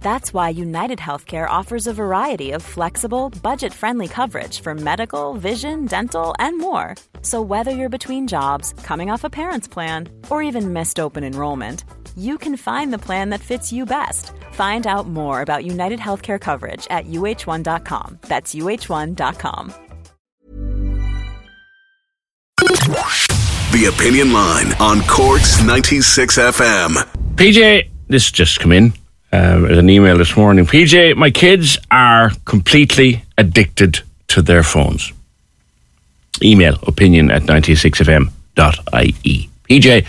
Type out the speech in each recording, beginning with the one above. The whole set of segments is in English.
That's why United Healthcare offers a variety of flexible, budget-friendly coverage for medical, vision, dental, and more. So whether you're between jobs, coming off a parent's plan, or even missed open enrollment, you can find the plan that fits you best. Find out more about United Healthcare coverage at uh1.com. That's uh1.com. The Opinion Line on Corks 96 FM. PJ, this just come in. Um, an email this morning. PJ, my kids are completely addicted to their phones. Email opinion at 96fm.ie. PJ,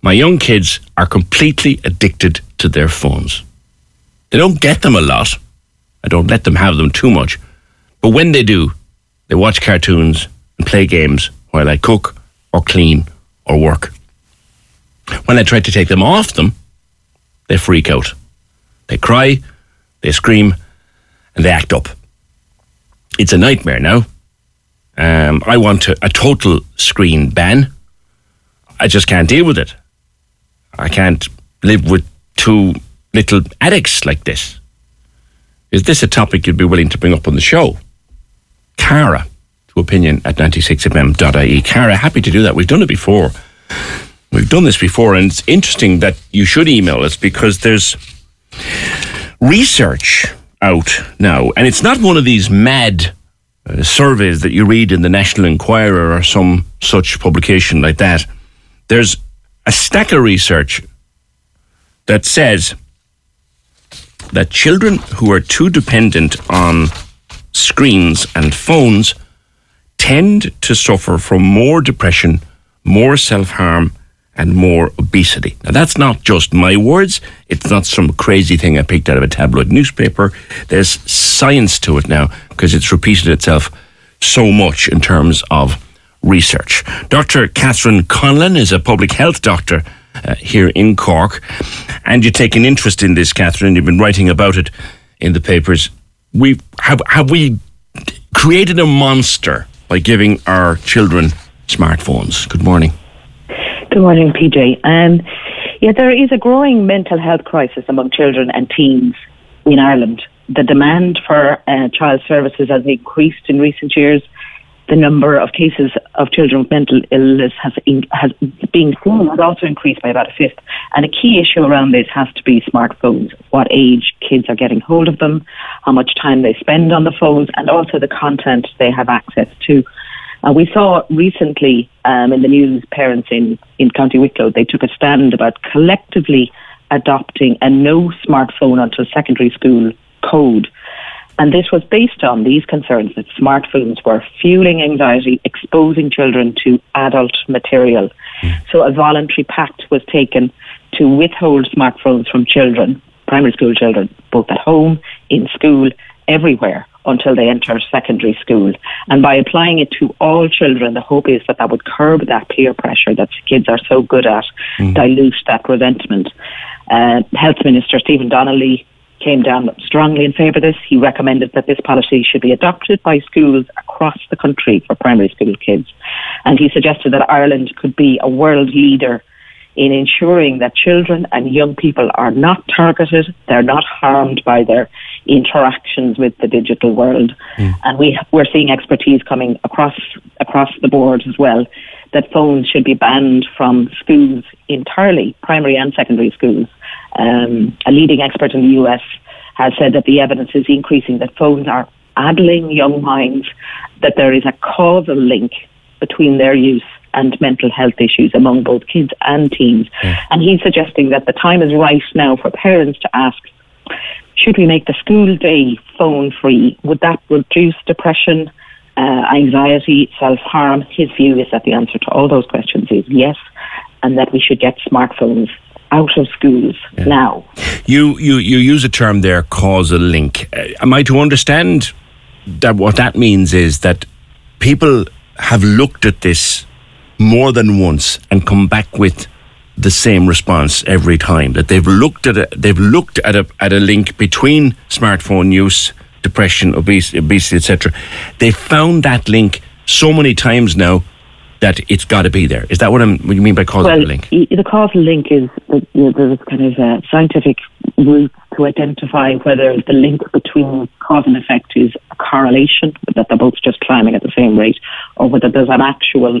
my young kids are completely addicted to their phones. They don't get them a lot. I don't let them have them too much. But when they do, they watch cartoons and play games while I cook or clean or work. When I try to take them off them, they freak out. They cry, they scream, and they act up. It's a nightmare now. Um, I want to, a total screen ban. I just can't deal with it. I can't live with two little addicts like this. Is this a topic you'd be willing to bring up on the show? Cara, to opinion at 96fm.ie. Cara, happy to do that. We've done it before. We've done this before, and it's interesting that you should email us because there's research out now, and it's not one of these mad uh, surveys that you read in the National Enquirer or some such publication like that. There's a stack of research that says that children who are too dependent on screens and phones tend to suffer from more depression, more self harm, and more obesity. Now, that's not just my words. It's not some crazy thing I picked out of a tabloid newspaper. There's science to it now because it's repeated itself so much in terms of research. Dr. Catherine Conlon is a public health doctor uh, here in Cork, and you take an interest in this, Catherine. You've been writing about it in the papers. We have have we created a monster by giving our children smartphones. Good morning. Good morning, PJ. Um, yeah, there is a growing mental health crisis among children and teens in Ireland. The demand for uh, child services has increased in recent years the number of cases of children with mental illness has in, has been seen has also increased by about a fifth. And a key issue around this has to be smartphones. What age kids are getting hold of them, how much time they spend on the phones, and also the content they have access to. We saw recently um, in the news parents in, in County Wicklow, they took a stand about collectively adopting a no smartphone until secondary school code and this was based on these concerns that smartphones were fueling anxiety, exposing children to adult material. So a voluntary pact was taken to withhold smartphones from children, primary school children, both at home, in school, everywhere until they enter secondary school. And by applying it to all children, the hope is that that would curb that peer pressure that kids are so good at, mm. dilute that resentment. Uh, Health Minister Stephen Donnelly came down strongly in favour of this. He recommended that this policy should be adopted by schools across the country for primary school kids. And he suggested that Ireland could be a world leader in ensuring that children and young people are not targeted, they're not harmed by their interactions with the digital world. Mm. And we, we're seeing expertise coming across, across the board as well that phones should be banned from schools entirely, primary and secondary schools. Um, a leading expert in the US has said that the evidence is increasing that phones are addling young minds, that there is a causal link between their use and mental health issues among both kids and teens. Yeah. And he's suggesting that the time is right now for parents to ask should we make the school day phone free? Would that reduce depression uh, anxiety, self harm. His view is that the answer to all those questions is yes, and that we should get smartphones out of schools yeah. now. You, you you use a term there, causal link. Uh, am I to understand that what that means is that people have looked at this more than once and come back with the same response every time that they've looked at a, they've looked at a at a link between smartphone use depression obesity, obesity etc they found that link so many times now that it's got to be there. Is that what, I'm, what you mean by causal well, link? The causal link is uh, you know, there's kind of a scientific route to identify whether the link between cause and effect is a correlation, that they're both just climbing at the same rate, or whether there's an actual.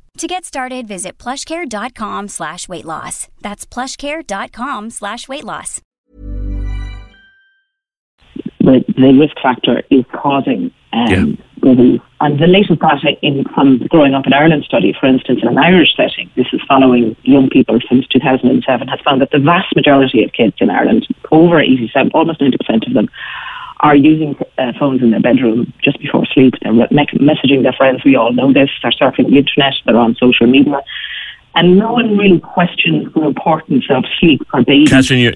To get started, visit plushcare.com slash weight loss. That's plushcare.com slash weight loss. The, the risk factor is causing um, yeah. And the latest data in, from the Growing Up in Ireland study, for instance, in an Irish setting, this is following young people since 2007, has found that the vast majority of kids in Ireland, over 87, almost 90% of them, are using uh, phones in their bedroom just before sleep. They're messaging their friends. We all know this. They're surfing the internet. They're on social media. And no one really questions the importance of sleep for babies. Catherine, your,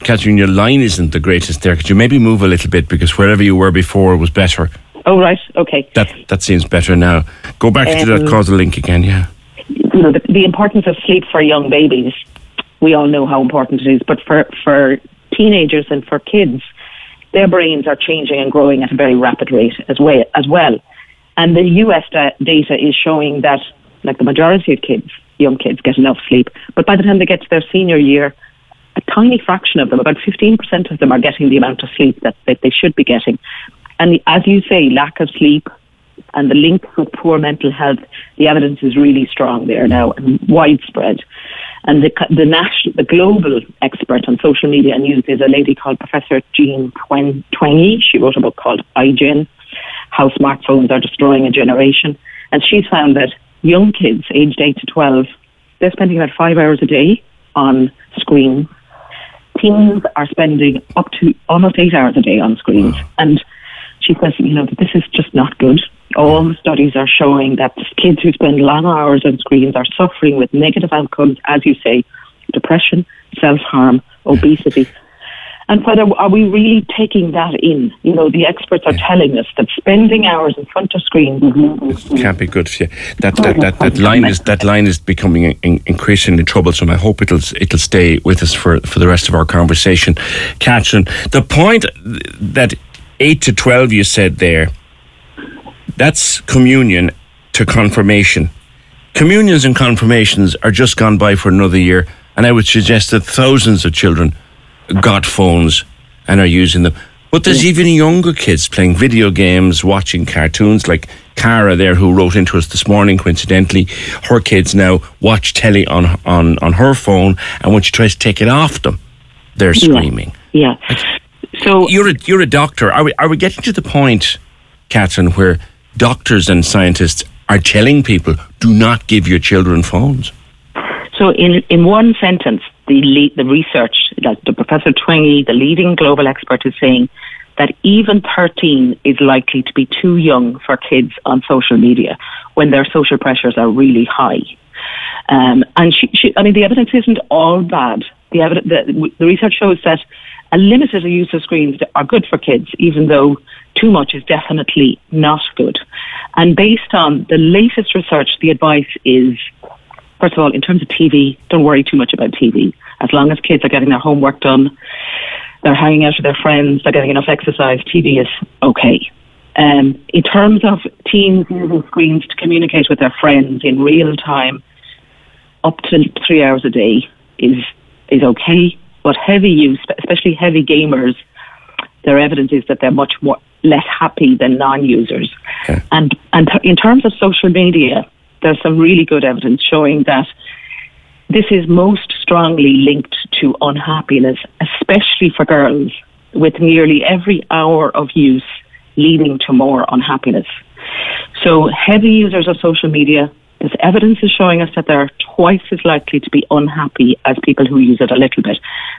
Catherine, your line isn't the greatest there. Could you maybe move a little bit because wherever you were before was better? Oh, right. Okay. That that seems better now. Go back um, to that um, causal link again, yeah. You know, the, the importance of sleep for young babies, we all know how important it is, but for, for teenagers and for kids, their brains are changing and growing at a very rapid rate as well. And the US da- data is showing that, like the majority of kids, young kids, get enough sleep. But by the time they get to their senior year, a tiny fraction of them, about 15% of them, are getting the amount of sleep that, that they should be getting. And as you say, lack of sleep and the link with poor mental health, the evidence is really strong there now and widespread. And the, the national, the global expert on social media and youth is a lady called Professor Jean Twenge. She wrote a book called iGen, How Smartphones Are Destroying a Generation. And she's found that young kids aged 8 to 12, they're spending about five hours a day on screens. Teens are spending up to almost eight hours a day on screens. And she says, you know, that this is just not good. All the studies are showing that kids who spend long hours on screens are suffering with negative outcomes, as you say, depression, self harm, obesity. And whether are we really taking that in? You know, the experts are telling us that spending hours in front of screens can't be good for you. That that, that, that line is that line is becoming increasingly troublesome. I hope it'll it'll stay with us for, for the rest of our conversation. Catherine, the point that 8 to 12, you said there, that's communion to confirmation. Communions and confirmations are just gone by for another year, and I would suggest that thousands of children got phones and are using them. But there's even younger kids playing video games, watching cartoons, like Cara there, who wrote into us this morning, coincidentally. Her kids now watch telly on, on, on her phone, and when she tries to take it off them, they're screaming. Yeah. yeah. So you're a, you're a doctor. Are we are we getting to the point, Catherine, where doctors and scientists are telling people do not give your children phones? So, in in one sentence, the le- the research that the Professor Twenge, the leading global expert, is saying that even 13 is likely to be too young for kids on social media when their social pressures are really high. Um, and she, she, I mean, the evidence isn't all bad. The, evidence, the, the research shows that a limited use of screens are good for kids, even though too much is definitely not good. And based on the latest research, the advice is first of all, in terms of TV, don't worry too much about TV. As long as kids are getting their homework done, they're hanging out with their friends, they're getting enough exercise, TV is okay. Um, in terms of teens using screens to communicate with their friends in real time, up to three hours a day is is okay. But heavy use, especially heavy gamers, their evidence is that they're much more less happy than non-users. Okay. And and in terms of social media, there's some really good evidence showing that this is most strongly linked to unhappiness, especially for girls, with nearly every hour of use leading to more unhappiness. So, heavy users of social media, this evidence is showing us that they're twice as likely to be unhappy as people who use it a little bit.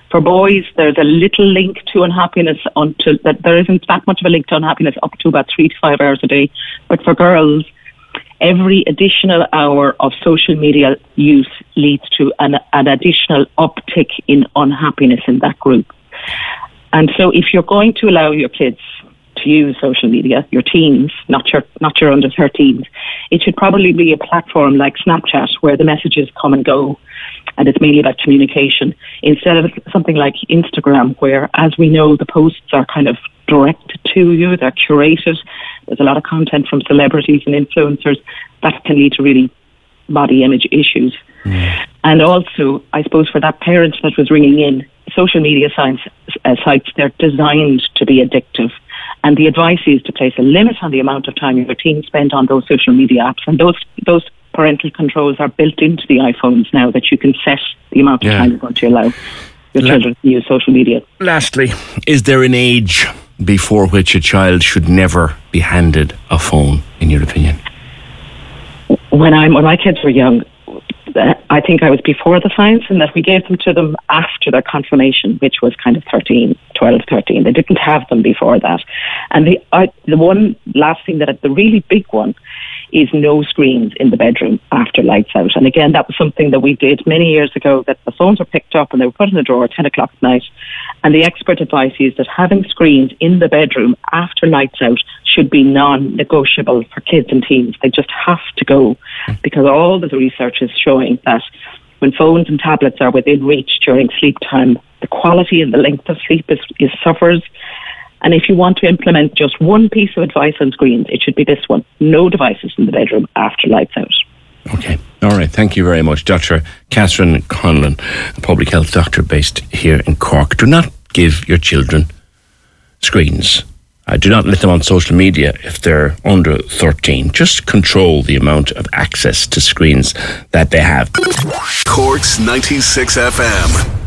For boys, there's a little link to unhappiness until that there isn't that much of a link to unhappiness up to about three to five hours a day. But for girls, every additional hour of social media use leads to an, an additional uptick in unhappiness in that group. And so if you're going to allow your kids to use social media, your teens, not your not your under 13s, it should probably be a platform like Snapchat where the messages come and go and it's mainly about communication instead of something like Instagram where as we know the posts are kind of directed to you, they're curated. There's a lot of content from celebrities and influencers that can lead to really body image issues. Mm. And also, I suppose for that parent that was ringing in, social media science, uh, sites, they're designed to be addictive. And the advice is to place a limit on the amount of time your team spend on those social media apps. And those, those parental controls are built into the iPhones now that you can set the amount of yeah. time you're going to allow your La- children to use social media. Lastly, is there an age before which a child should never be handed a phone, in your opinion? When I when my kids were young, I think I was before the science and that we gave them to them after their confirmation, which was kind of 13, 12, 13. They didn't have them before that. And the, I, the one last thing that, the really big one is no screens in the bedroom after lights out. And again, that was something that we did many years ago that the phones were picked up and they were put in the drawer at 10 o'clock at night. And the expert advice is that having screens in the bedroom after lights out should be non-negotiable for kids and teens. They just have to go because all the research is showing that when phones and tablets are within reach during sleep time, the quality and the length of sleep is, is suffers and if you want to implement just one piece of advice on screens, it should be this one no devices in the bedroom after lights out. Okay. All right. Thank you very much, Dr. Catherine Conlon, a public health doctor based here in Cork. Do not give your children screens. Uh, do not let them on social media if they're under 13. Just control the amount of access to screens that they have. Corks 96 FM.